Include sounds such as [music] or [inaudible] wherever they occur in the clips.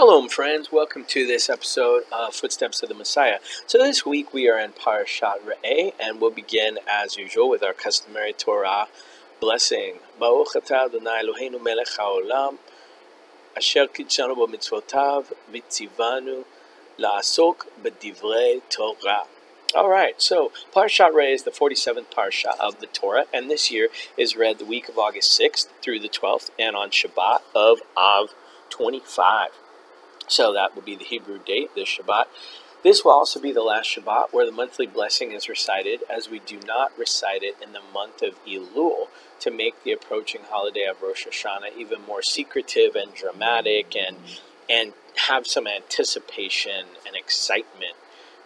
Shalom, friends. Welcome to this episode of Footsteps of the Messiah. So, this week we are in Parashat Re'eh, and we'll begin as usual with our customary Torah blessing. Baruch atah Adonai Eloheinu melech haolam, asher kidshanu b'mitzvotav, v'tzivanu la'asok b'divrei Torah. All right, so Parashat Re'eh is the 47th Parasha of the Torah, and this year is read the week of August 6th through the 12th, and on Shabbat of Av 25. So that will be the Hebrew date, this Shabbat. This will also be the last Shabbat where the monthly blessing is recited, as we do not recite it in the month of Elul to make the approaching holiday of Rosh Hashanah even more secretive and dramatic and and have some anticipation and excitement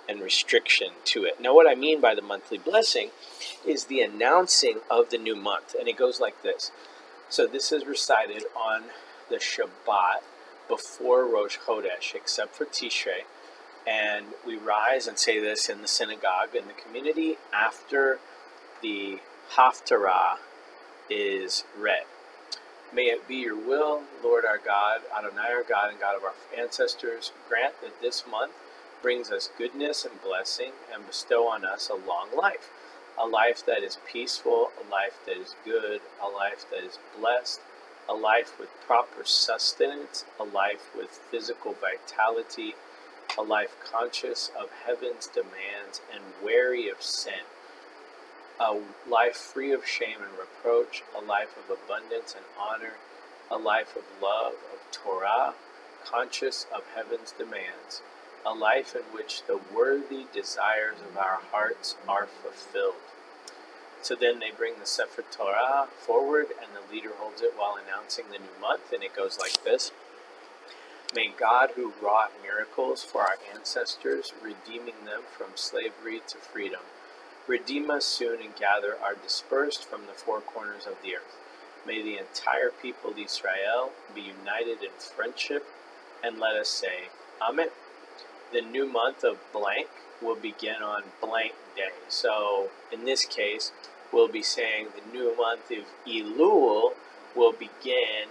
and restriction to it. Now, what I mean by the monthly blessing is the announcing of the new month, and it goes like this. So, this is recited on the Shabbat before Rosh Chodesh, except for Tishrei. And we rise and say this in the synagogue in the community after the Haftarah is read. May it be your will, Lord our God, Adonai our God, and God of our ancestors, grant that this month brings us goodness and blessing and bestow on us a long life. A life that is peaceful, a life that is good, a life that is blessed, a life with proper sustenance, a life with physical vitality, a life conscious of heaven's demands and wary of sin, a life free of shame and reproach, a life of abundance and honor, a life of love, of Torah, conscious of heaven's demands, a life in which the worthy desires of our hearts are fulfilled. So then they bring the Sefer Torah forward, and the leader holds it while announcing the new month, and it goes like this May God, who wrought miracles for our ancestors, redeeming them from slavery to freedom, redeem us soon and gather our dispersed from the four corners of the earth. May the entire people of Israel be united in friendship, and let us say, Amen. The new month of blank will begin on blank day. So, in this case, we'll be saying the new month of Elul will begin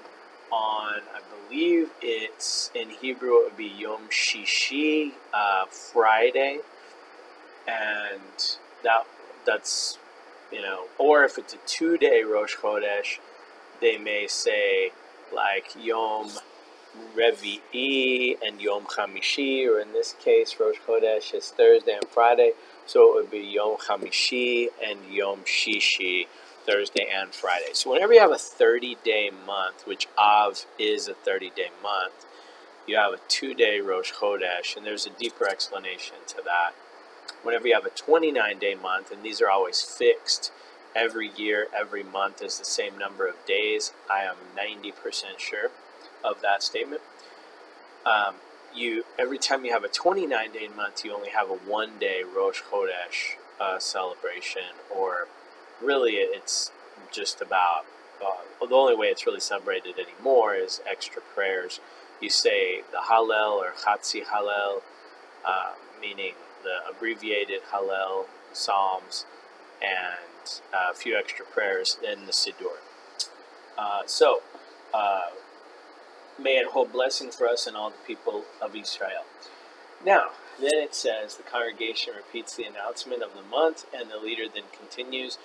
on, I believe it's in Hebrew, it would be Yom Shishi, uh, Friday, and that that's you know, or if it's a two-day Rosh Chodesh, they may say like Yom Revi'i and Yom Chamishi, or in this case, Rosh Chodesh is Thursday and Friday. So it would be Yom Chamishi and Yom Shishi, Thursday and Friday. So whenever you have a 30 day month, which Av is a 30 day month, you have a two day Rosh Chodesh, and there's a deeper explanation to that. Whenever you have a 29 day month, and these are always fixed, every year, every month is the same number of days, I am 90% sure of that statement. Um, you every time you have a 29 day month, you only have a one day Rosh Chodesh uh, celebration, or really it's just about. Uh, the only way it's really celebrated anymore is extra prayers. You say the Hallel or Chatzi Hallel, uh, meaning the abbreviated Hallel Psalms, and uh, a few extra prayers in the Siddur. Uh, so, uh, may it hold blessing for us and all the people of Israel. Now, then it says the congregation repeats the announcement of the month, and the leader then continues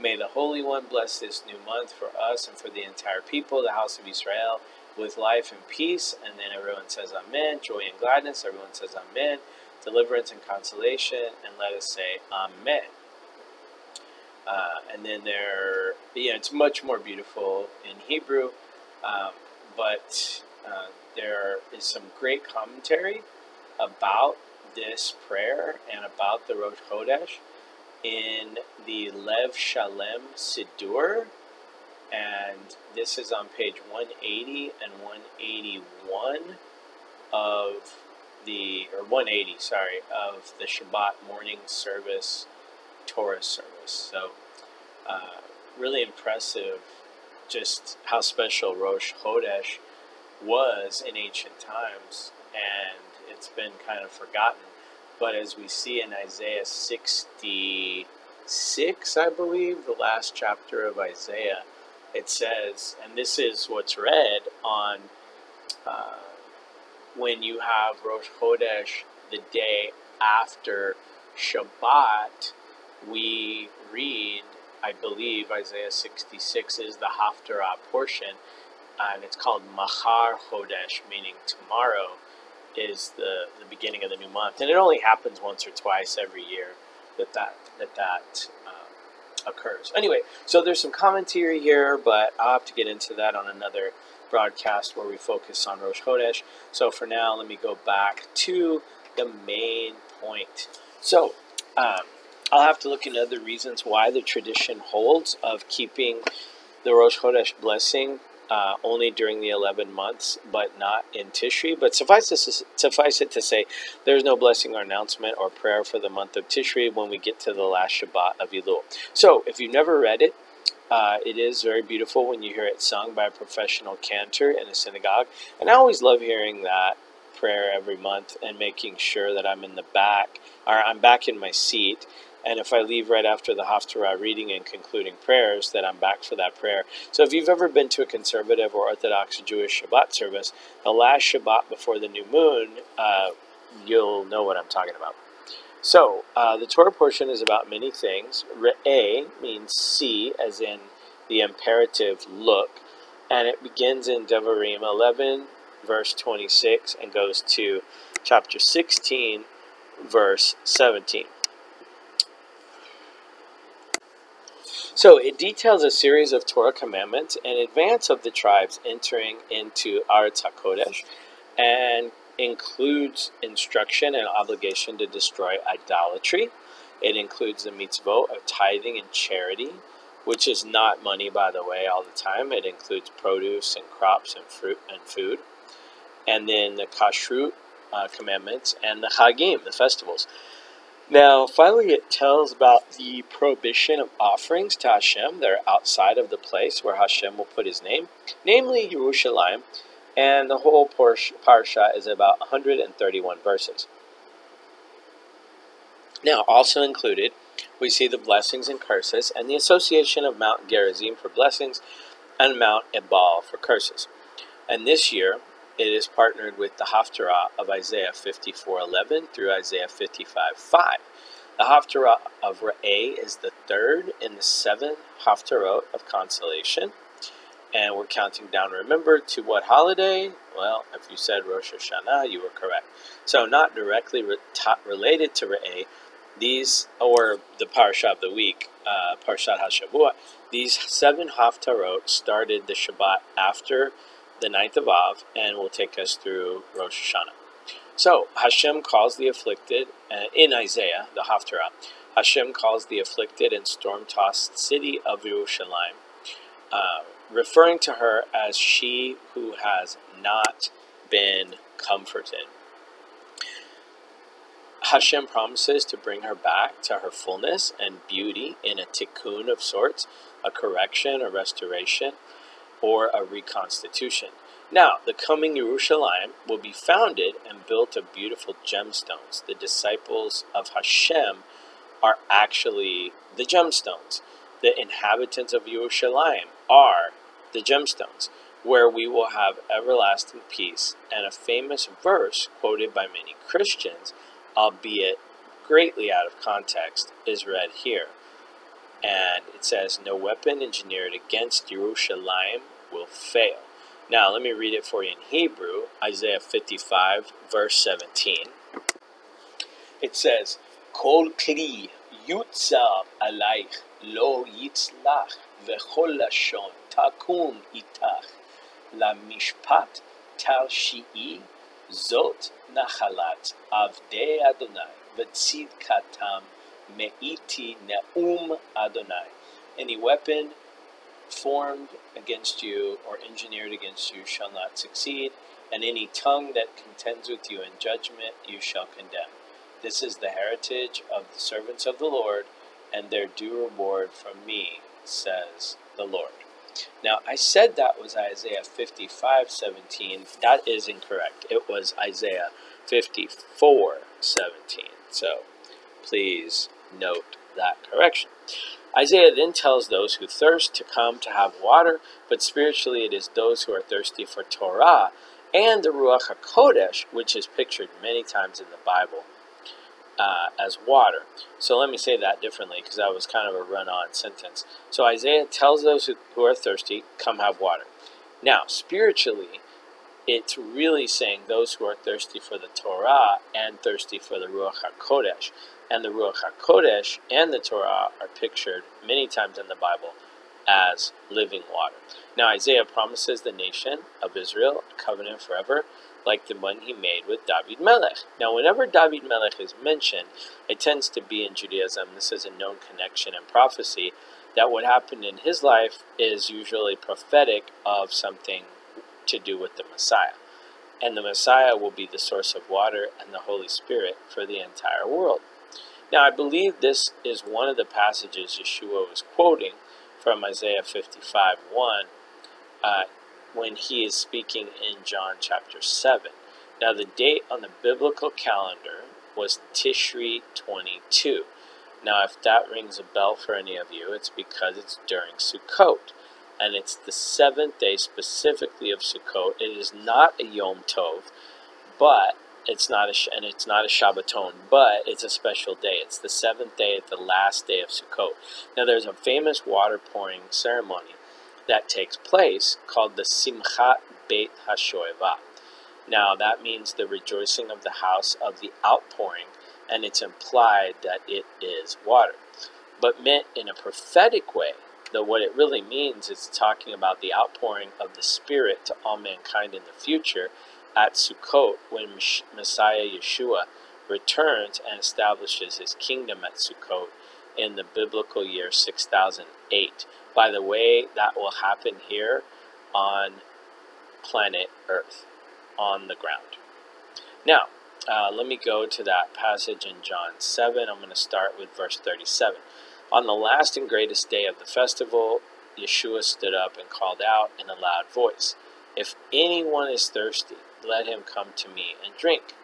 May the Holy One bless this new month for us and for the entire people, the house of Israel, with life and peace. And then everyone says Amen. Joy and gladness. Everyone says Amen. Deliverance and consolation. And let us say Amen. Uh, and then there, yeah, it's much more beautiful in Hebrew. Um, but uh, there is some great commentary about this prayer and about the Rosh Chodesh in the Lev Shalem Siddur, and this is on page 180 and 181 of the, or 180, sorry, of the Shabbat morning service, Torah service. So, uh, really impressive just how special Rosh Chodesh was in ancient times, and it's been kind of forgotten. But as we see in Isaiah 66, I believe, the last chapter of Isaiah, it says, and this is what's read on uh, when you have Rosh Chodesh the day after Shabbat, we read, I believe Isaiah 66 is the Haftarah portion, and it's called Mahar Chodesh, meaning tomorrow is the, the beginning of the new month. And it only happens once or twice every year that that, that, that um, occurs. Anyway, so there's some commentary here, but I'll have to get into that on another broadcast where we focus on Rosh Chodesh. So for now, let me go back to the main point. So, um, I'll have to look into other reasons why the tradition holds of keeping the Rosh Chodesh blessing uh, only during the 11 months, but not in Tishri. But suffice, suffice it to say, there's no blessing or announcement or prayer for the month of Tishri when we get to the last Shabbat of Elul. So, if you've never read it, uh, it is very beautiful when you hear it sung by a professional cantor in a synagogue. And I always love hearing that prayer every month and making sure that I'm in the back, or I'm back in my seat and if I leave right after the Haftarah reading and concluding prayers, that I'm back for that prayer. So if you've ever been to a conservative or Orthodox Jewish Shabbat service, the last Shabbat before the new moon, uh, you'll know what I'm talking about. So uh, the Torah portion is about many things. Re'eh means see, as in the imperative look, and it begins in Devarim 11, verse 26, and goes to chapter 16, verse 17. So it details a series of Torah commandments in advance of the tribes entering into Aretz HaKodesh and includes instruction and obligation to destroy idolatry. It includes the mitzvot of tithing and charity, which is not money, by the way, all the time. It includes produce and crops and fruit and food. And then the kashrut uh, commandments and the chagim, the festivals. Now, finally, it tells about the prohibition of offerings to Hashem that are outside of the place where Hashem will put his name, namely Yerushalayim, and the whole parsha is about 131 verses. Now, also included, we see the blessings and curses and the association of Mount Gerizim for blessings and Mount Ebal for curses. And this year, it is partnered with the Haftarah of Isaiah 54:11 through Isaiah 55:5. The Haftarah of Re'eh is the third in the seven Haftarot of consolation. And we're counting down, remember, to what holiday? Well, if you said Rosh Hashanah, you were correct. So, not directly re- related to Re'eh, these, or the Parsha of the week, uh, Parshat HaShavua, these seven Haftarot started the Shabbat after the ninth of Av, and will take us through Rosh Hashanah. So Hashem calls the afflicted uh, in Isaiah, the Haftarah. Hashem calls the afflicted and storm-tossed city of Jerusalem, uh, referring to her as she who has not been comforted. Hashem promises to bring her back to her fullness and beauty in a tikkun of sorts, a correction, a restoration, or a reconstitution. Now, the coming Jerusalem will be founded and built of beautiful gemstones. The disciples of Hashem are actually the gemstones. The inhabitants of Jerusalem are the gemstones, where we will have everlasting peace. And a famous verse quoted by many Christians, albeit greatly out of context, is read here and it says, No weapon engineered against Yerushalayim will fail. Now, let me read it for you in Hebrew, Isaiah 55, verse 17. It says, Kol kli yutzav alaych lo yitzlach v'chol lashon takum itach lamishpat tal shi'i zot nachalat avdei Adonai v'tzidkatam Me'iti Ne'um Adonai. Any weapon formed against you or engineered against you shall not succeed, and any tongue that contends with you in judgment you shall condemn. This is the heritage of the servants of the Lord, and their due reward from me, says the Lord. Now, I said that was Isaiah 55 17. That is incorrect. It was Isaiah 54 17. So please note that correction. Isaiah then tells those who thirst to come to have water, but spiritually it is those who are thirsty for Torah and the Ruach HaKodesh, which is pictured many times in the Bible uh, as water. So let me say that differently because that was kind of a run on sentence. So Isaiah tells those who, who are thirsty, come have water. Now, spiritually, it's really saying those who are thirsty for the Torah and thirsty for the Ruach HaKodesh. And the Ruach HaKodesh and the Torah are pictured many times in the Bible as living water. Now, Isaiah promises the nation of Israel a covenant forever, like the one he made with David Melech. Now, whenever David Melech is mentioned, it tends to be in Judaism, this is a known connection and prophecy, that what happened in his life is usually prophetic of something to do with the Messiah. And the Messiah will be the source of water and the Holy Spirit for the entire world. Now, I believe this is one of the passages Yeshua was quoting from Isaiah 55 1 uh, when he is speaking in John chapter 7. Now, the date on the biblical calendar was Tishri 22. Now, if that rings a bell for any of you, it's because it's during Sukkot and it's the seventh day specifically of Sukkot. It is not a Yom Tov, but it's not a and it's not a Shabbaton, but it's a special day. It's the seventh day, the last day of Sukkot. Now, there's a famous water pouring ceremony that takes place called the Simchat Beit HaShoeva. Now, that means the rejoicing of the house of the outpouring, and it's implied that it is water. But meant in a prophetic way, though what it really means is talking about the outpouring of the Spirit to all mankind in the future at Sukkot when Messiah Yeshua returns and establishes his kingdom at Sukkot in the biblical year 6008. By the way, that will happen here on planet Earth, on the ground. Now, uh, let me go to that passage in John 7. I'm going to start with verse 37. On the last and greatest day of the festival, Yeshua stood up and called out in a loud voice, If anyone is thirsty, let him come to me and drink.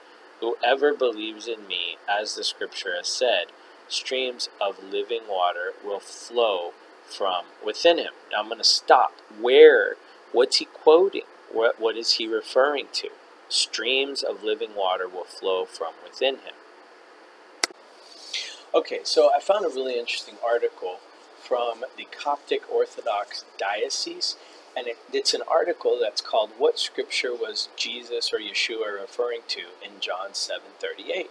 Whoever believes in me, as the scripture has said, streams of living water will flow from within him. Now I'm going to stop. Where? What's he quoting? What, what is he referring to? Streams of living water will flow from within him. Okay, so I found a really interesting article from the Coptic Orthodox Diocese, and it, it's an article that's called "What Scripture Was Jesus or Yeshua Referring to in John 7:38?"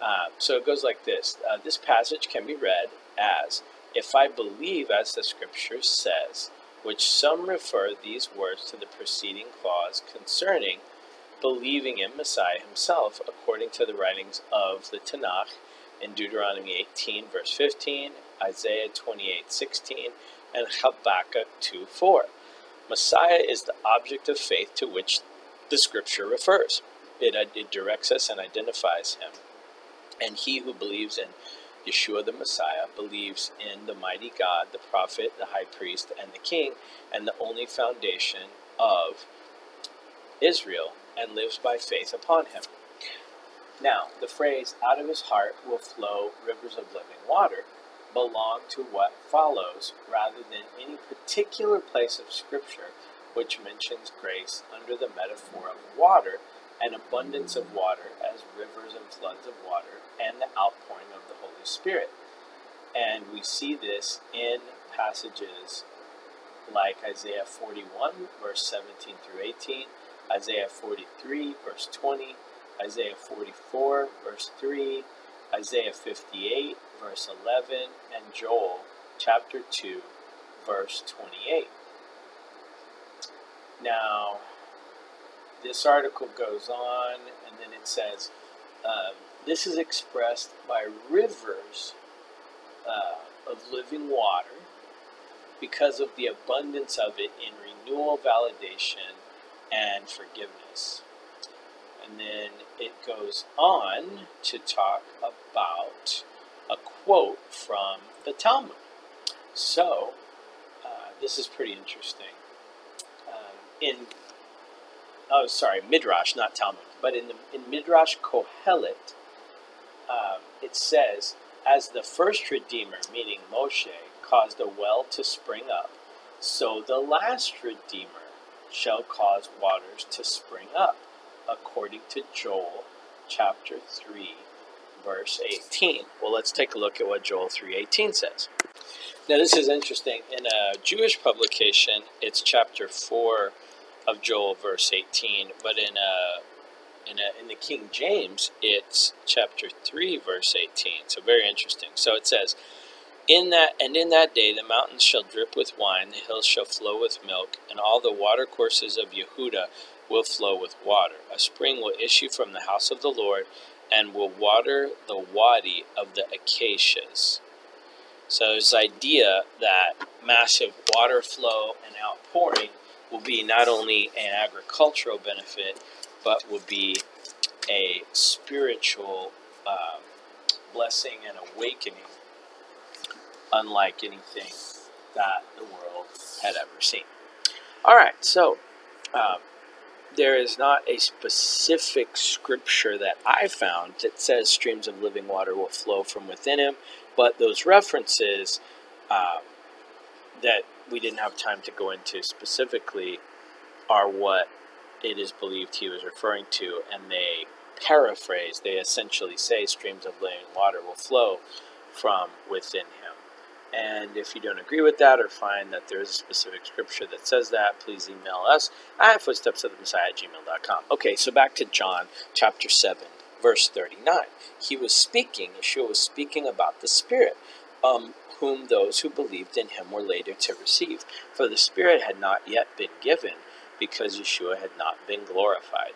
Uh, so it goes like this: uh, This passage can be read as, "If I believe as the Scripture says," which some refer these words to the preceding clause concerning believing in Messiah himself, according to the writings of the Tanakh in Deuteronomy 18, verse 15, Isaiah 28, 16, and Habakkuk 2, 4. Messiah is the object of faith to which the scripture refers. It, uh, it directs us and identifies him. And he who believes in Yeshua the Messiah believes in the mighty God, the prophet, the high priest, and the king, and the only foundation of Israel, and lives by faith upon him. Now, the phrase, out of his heart will flow rivers of living water, belong to what follows rather than any particular place of Scripture which mentions grace under the metaphor of water and abundance of water as rivers and floods of water and the outpouring of the Holy Spirit. And we see this in passages like Isaiah 41, verse 17 through 18, Isaiah 43, verse 20, Isaiah 44, verse 3, Isaiah 58, verse 11, and Joel chapter 2, verse 28. Now, this article goes on, and then it says, um, This is expressed by rivers uh, of living water because of the abundance of it in renewal, validation, and forgiveness. And then it goes on to talk about a quote from the Talmud. So, uh, this is pretty interesting. Um, in, oh, sorry, Midrash, not Talmud, but in, the, in Midrash Kohelet, um, it says, As the first Redeemer, meaning Moshe, caused a well to spring up, so the last Redeemer shall cause waters to spring up, according to Joel chapter 3, verse 18. Well, let's take a look at what Joel 3:18 says. Now, this is interesting. In a Jewish publication, it's chapter 4 of Joel, verse 18, but in a in, a, in the King James, it's chapter 3, verse 18. So very interesting. So it says, in that and in that day the mountains shall drip with wine, the hills shall flow with milk, and all the watercourses of Yehuda will flow with water. A spring will issue from the house of the Lord, and will water the wadi of the acacias. So this idea that massive water flow and outpouring will be not only an agricultural benefit, but will be a spiritual uh, blessing and awakening unlike anything that the world had ever seen. All right, so um, there is not a specific scripture that I found that says streams of living water will flow from within him, but those references um, that we didn't have time to go into specifically are what it is believed he was referring to, and they paraphrase, they essentially say streams of living water will flow from within. And if you don't agree with that or find that there is a specific scripture that says that, please email us at footstepsofthemessiah at gmail.com. Okay, so back to John chapter 7, verse 39. He was speaking, Yeshua was speaking about the Spirit, um, whom those who believed in him were later to receive. For the Spirit had not yet been given, because Yeshua had not been glorified.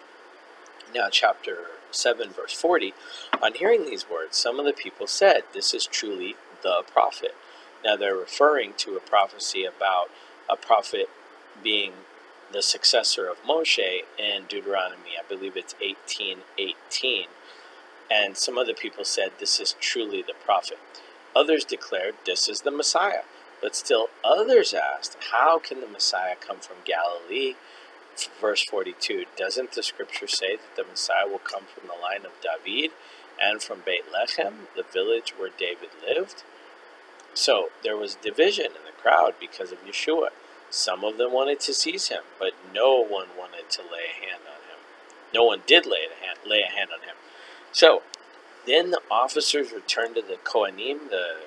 Now, chapter 7, verse 40. On hearing these words, some of the people said, This is truly the prophet. Now they're referring to a prophecy about a prophet being the successor of Moshe in Deuteronomy. I believe it's 18:18. And some other people said this is truly the prophet. Others declared this is the Messiah. But still others asked, how can the Messiah come from Galilee? Verse 42, doesn't the scripture say that the Messiah will come from the line of David and from Bethlehem, the village where David lived? So there was division in the crowd because of Yeshua. Some of them wanted to seize him, but no one wanted to lay a hand on him. No one did lay a hand, lay a hand on him. So then the officers returned to the Kohanim, the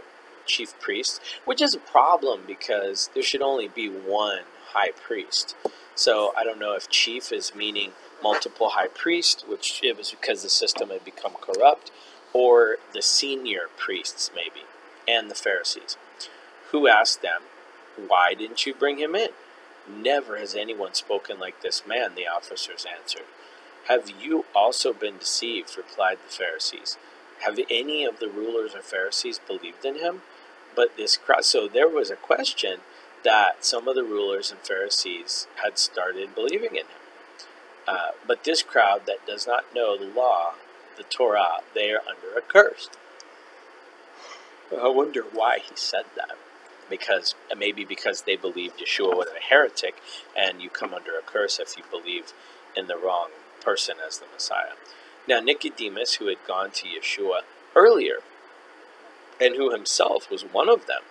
chief priest, which is a problem because there should only be one high priest. So I don't know if chief is meaning multiple high priests, which it was because the system had become corrupt, or the senior priests maybe and the Pharisees, who asked them, Why didn't you bring him in? Never has anyone spoken like this man, the officers answered. Have you also been deceived? replied the Pharisees. Have any of the rulers or Pharisees believed in him? But this crowd, so there was a question that some of the rulers and Pharisees had started believing in him. Uh, but this crowd that does not know the law, the Torah, they are under a curse. I wonder why he said that. Because uh, maybe because they believed Yeshua was a heretic, and you come under a curse if you believe in the wrong person as the Messiah. Now Nicodemus, who had gone to Yeshua earlier, and who himself was one of them,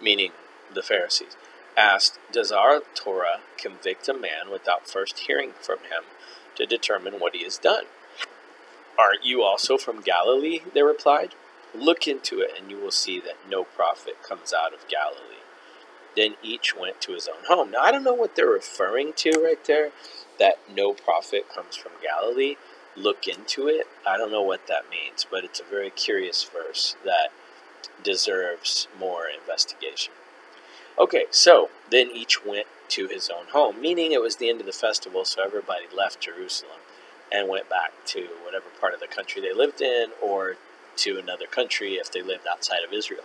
meaning the Pharisees, asked, Does our Torah convict a man without first hearing from him to determine what he has done? Aren't you also from Galilee? They replied. Look into it, and you will see that no prophet comes out of Galilee. Then each went to his own home. Now, I don't know what they're referring to right there, that no prophet comes from Galilee. Look into it. I don't know what that means, but it's a very curious verse that deserves more investigation. Okay, so then each went to his own home, meaning it was the end of the festival, so everybody left Jerusalem and went back to whatever part of the country they lived in or to another country if they lived outside of Israel.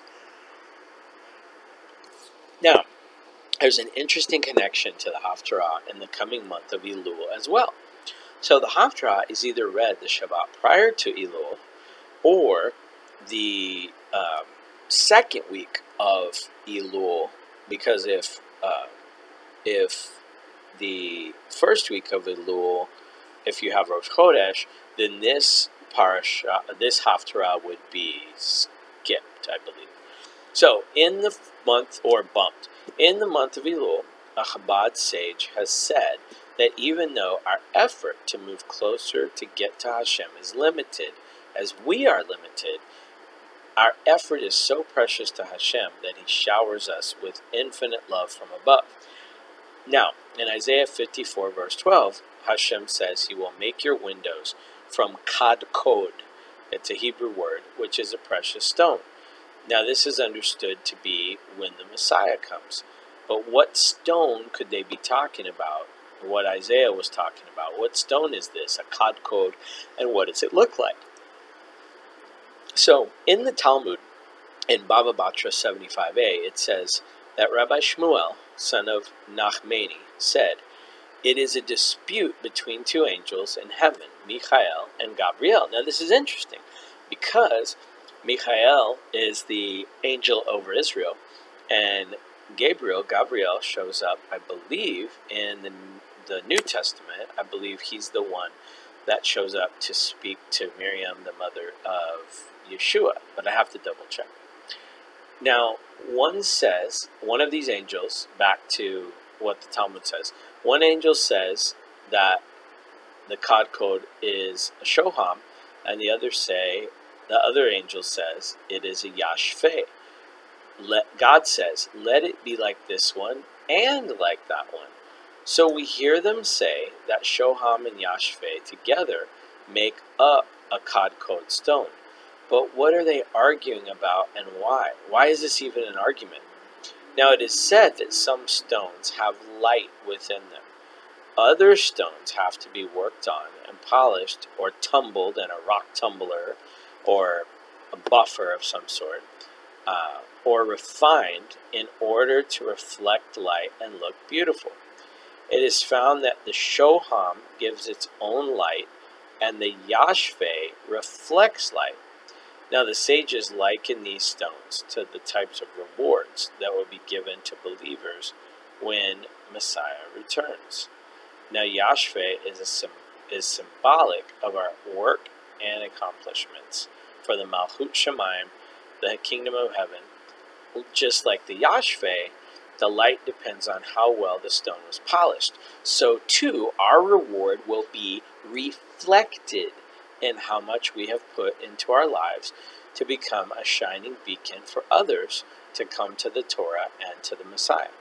Now, there's an interesting connection to the Haftarah in the coming month of Elul as well. So the Haftarah is either read the Shabbat prior to Elul or the um, second week of Elul, because if uh, if the first week of Elul, if you have Rosh Chodesh, then this parasha, this haftarah would be skipped, I believe. So, in the month, or bumped, in the month of Elul, uh, a Chabad sage has said that even though our effort to move closer to get to Hashem is limited, as we are limited, our effort is so precious to Hashem that He showers us with infinite love from above. Now, in Isaiah 54, verse 12, Hashem says He will make your windows from kadkod. It's a Hebrew word, which is a precious stone. Now, this is understood to be when the Messiah comes. But what stone could they be talking about? What Isaiah was talking about? What stone is this? A kadkod, and what does it look like? So, in the Talmud, in Baba Batra 75a, it says that Rabbi Shmuel, son of Nachmani, said, It is a dispute between two angels in heaven, Michael and Gabriel. Now, this is interesting because Michael is the angel over Israel, and Gabriel, Gabriel shows up, I believe, in the, the New Testament. I believe he's the one that shows up to speak to Miriam, the mother of Yeshua, but I have to double check. Now, one says, one of these angels, back to what the Talmud says, one angel says that the kadkod is a shoham, and the other say, the other angel says it is a yashfe. Let, God says, let it be like this one and like that one. So we hear them say that shoham and yashfe together make up a kadkod stone. But what are they arguing about and why? Why is this even an argument? Now, it is said that some stones have light within them. Other stones have to be worked on and polished or tumbled in a rock tumbler or a buffer of some sort, uh, or refined in order to reflect light and look beautiful. It is found that the shoham gives its own light and the yashve reflects light. Now, the sages liken these stones to the types of rewards that will be given to believers when Messiah returns. Now, Yashve is, a, is symbolic of our work and accomplishments for the Malchut Shemaim, the kingdom of heaven. Just like the Yashve, the light depends on how well the stone was polished. So, too, our reward will be reflected in how much we have put into our lives to become a shining beacon for others to come to the Torah and to the Messiah.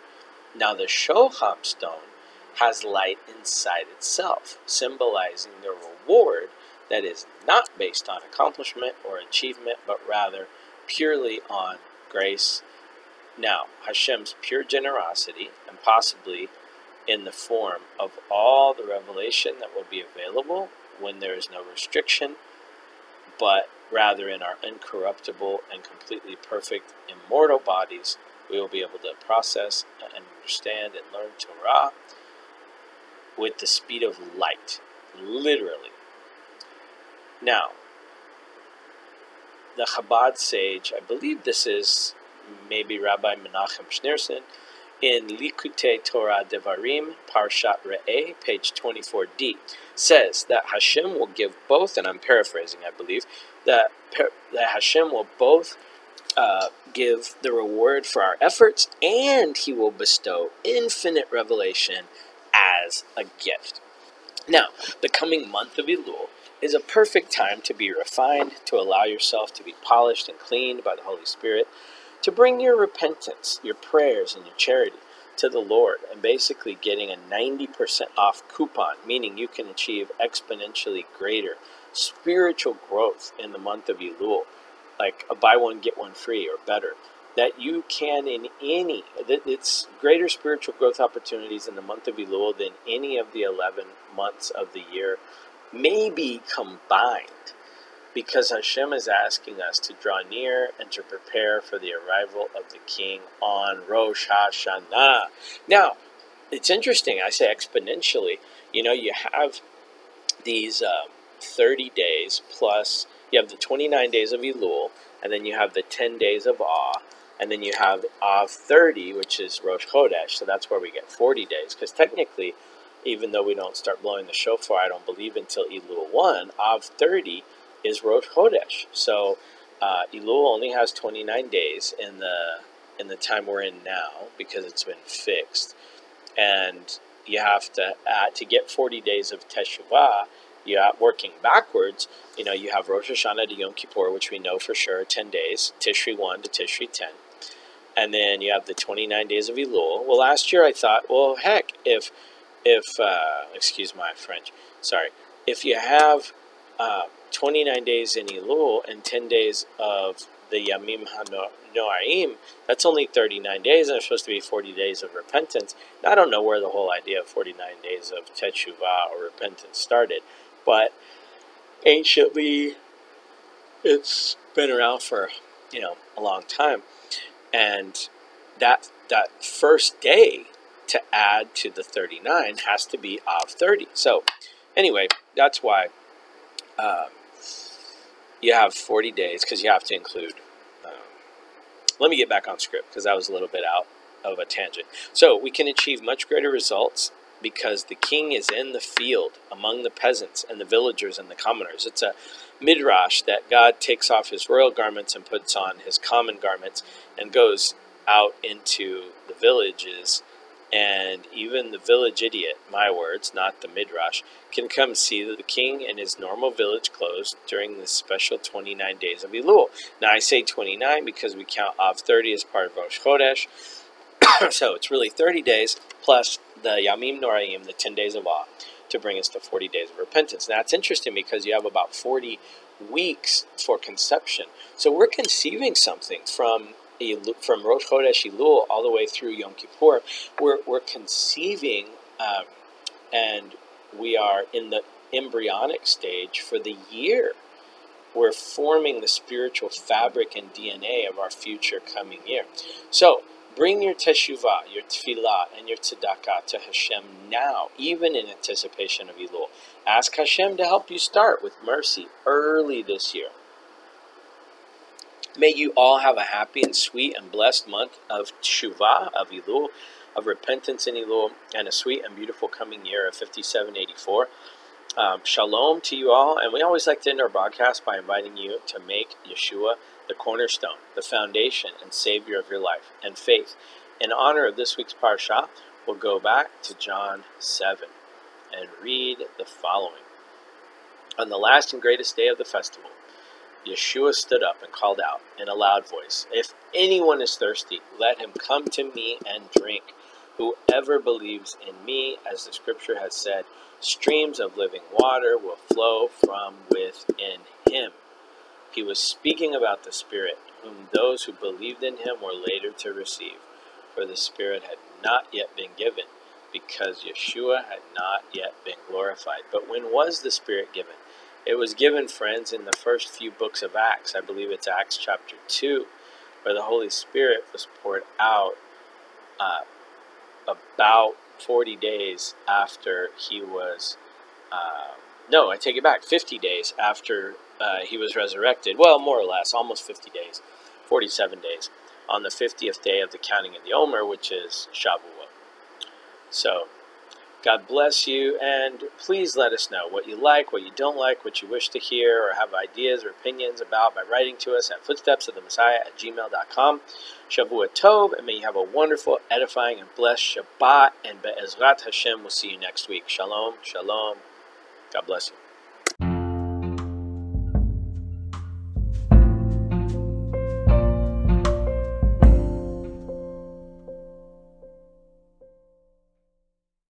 Now, the Shoham stone has light inside itself, symbolizing the reward that is not based on accomplishment or achievement, but rather purely on grace. Now, Hashem's pure generosity, and possibly in the form of all the revelation that will be available when there is no restriction, but rather in our incorruptible and completely perfect immortal bodies, we will be able to process and understand and learn Torah with the speed of light, literally. Now, the Chabad sage, I believe this is maybe Rabbi Menachem Schneerson, in Likutei Torah Devarim, Parshat Re'eh, page 24d, says that Hashem will give both, and I'm paraphrasing, I believe, that, that Hashem will both uh, give the reward for our efforts and He will bestow infinite revelation as a gift. Now, the coming month of Elul is a perfect time to be refined, to allow yourself to be polished and cleaned by the Holy Spirit to bring your repentance, your prayers, and your charity to the Lord, and basically getting a 90% off coupon, meaning you can achieve exponentially greater spiritual growth in the month of Elul, like a buy one, get one free or better. That you can in any, that it's greater spiritual growth opportunities in the month of Elul than any of the 11 months of the year, maybe combined because Hashem is asking us to draw near and to prepare for the arrival of the King on Rosh Hashanah. Now, it's interesting, I say exponentially, you know, you have these um, 30 days plus, you have the 29 days of Elul, and then you have the 10 days of Awe, and then you have Av 30, which is Rosh Chodesh, so that's where we get 40 days, because technically, even though we don't start blowing the shofar, I don't believe until Elul 1, Av 30 is Rosh Chodesh. So uh, Elul only has 29 days in the in the time we're in now because it's been fixed, and you have to uh, to get 40 days of teshuvah. You are working backwards. You know, you have Rosh Hashanah to Yom Kippur, which we know for sure, 10 days, Tishri 1 to Tishri 10. And then you have the 29 days of Elul. Well, last year I thought, well, heck, if, if uh, excuse my French, sorry, if you have uh, 29 days in Elul and 10 days of the Yamim HaNoraim, that's only 39 days, and it's supposed to be 40 days of repentance. Now, I don't know where the whole idea of 49 days of Teshuvah or repentance started, but anciently, it's been around for, you know, a long time. And that, that first day to add to the 39 has to be Av 30. So, anyway, that's why um, you have 40 days because you have to include. Um, let me get back on script because that was a little bit out of a tangent. So we can achieve much greater results because the king is in the field among the peasants and the villagers and the commoners. It's a midrash that God takes off his royal garments and puts on his common garments and goes out into the villages and even the village idiot, my words, not the midrash, can come see the king in his normal village clothes during the special 29 days of Elul. Now I say 29 because we count Av 30 as part of Rosh Chodesh, [coughs] so it's really 30 days plus the Yamim Noraim, the 10 days of awe, to bring us to 40 days of repentance. Now it's interesting because you have about 40 weeks for conception. So we're conceiving something from from Rosh Chodesh Elul all the way through Yom Kippur, we're, we're conceiving um, and we are in the embryonic stage for the year. We're forming the spiritual fabric and DNA of our future coming year. So, bring your teshuvah, your tefillah, and your tzedakah to Hashem now, even in anticipation of Elul. Ask Hashem to help you start with mercy early this year. May you all have a happy and sweet and blessed month of Teshuvah, of Elul, of repentance in Elul, and a sweet and beautiful coming year of 5784. Um, shalom to you all, and we always like to end our broadcast by inviting you to make Yeshua the cornerstone, the foundation and savior of your life and faith. In honor of this week's parsha, we'll go back to John 7 and read the following. On the last and greatest day of the festival, Yeshua stood up and called out in a loud voice, If anyone is thirsty, let him come to me and drink. Whoever believes in me, as the scripture has said, streams of living water will flow from within him. He was speaking about the Spirit, whom those who believed in him were later to receive, for the Spirit had not yet been given, because Yeshua had not yet been glorified. But when was the Spirit given? It was given, friends, in the first few books of Acts. I believe it's Acts chapter 2, where the Holy Spirit was poured out uh, about 40 days after he was. Uh, no, I take it back. 50 days after uh, he was resurrected. Well, more or less, almost 50 days, 47 days, on the 50th day of the counting of the Omer, which is Shavuot. So, God bless you, and please let us know what you like, what you don't like, what you wish to hear, or have ideas or opinions about by writing to us at footstepsofthemessiah at gmail.com. Shavua Tov, and may you have a wonderful, edifying, and blessed Shabbat, and Be'ezrat Hashem, we'll see you next week. Shalom, shalom. God bless you.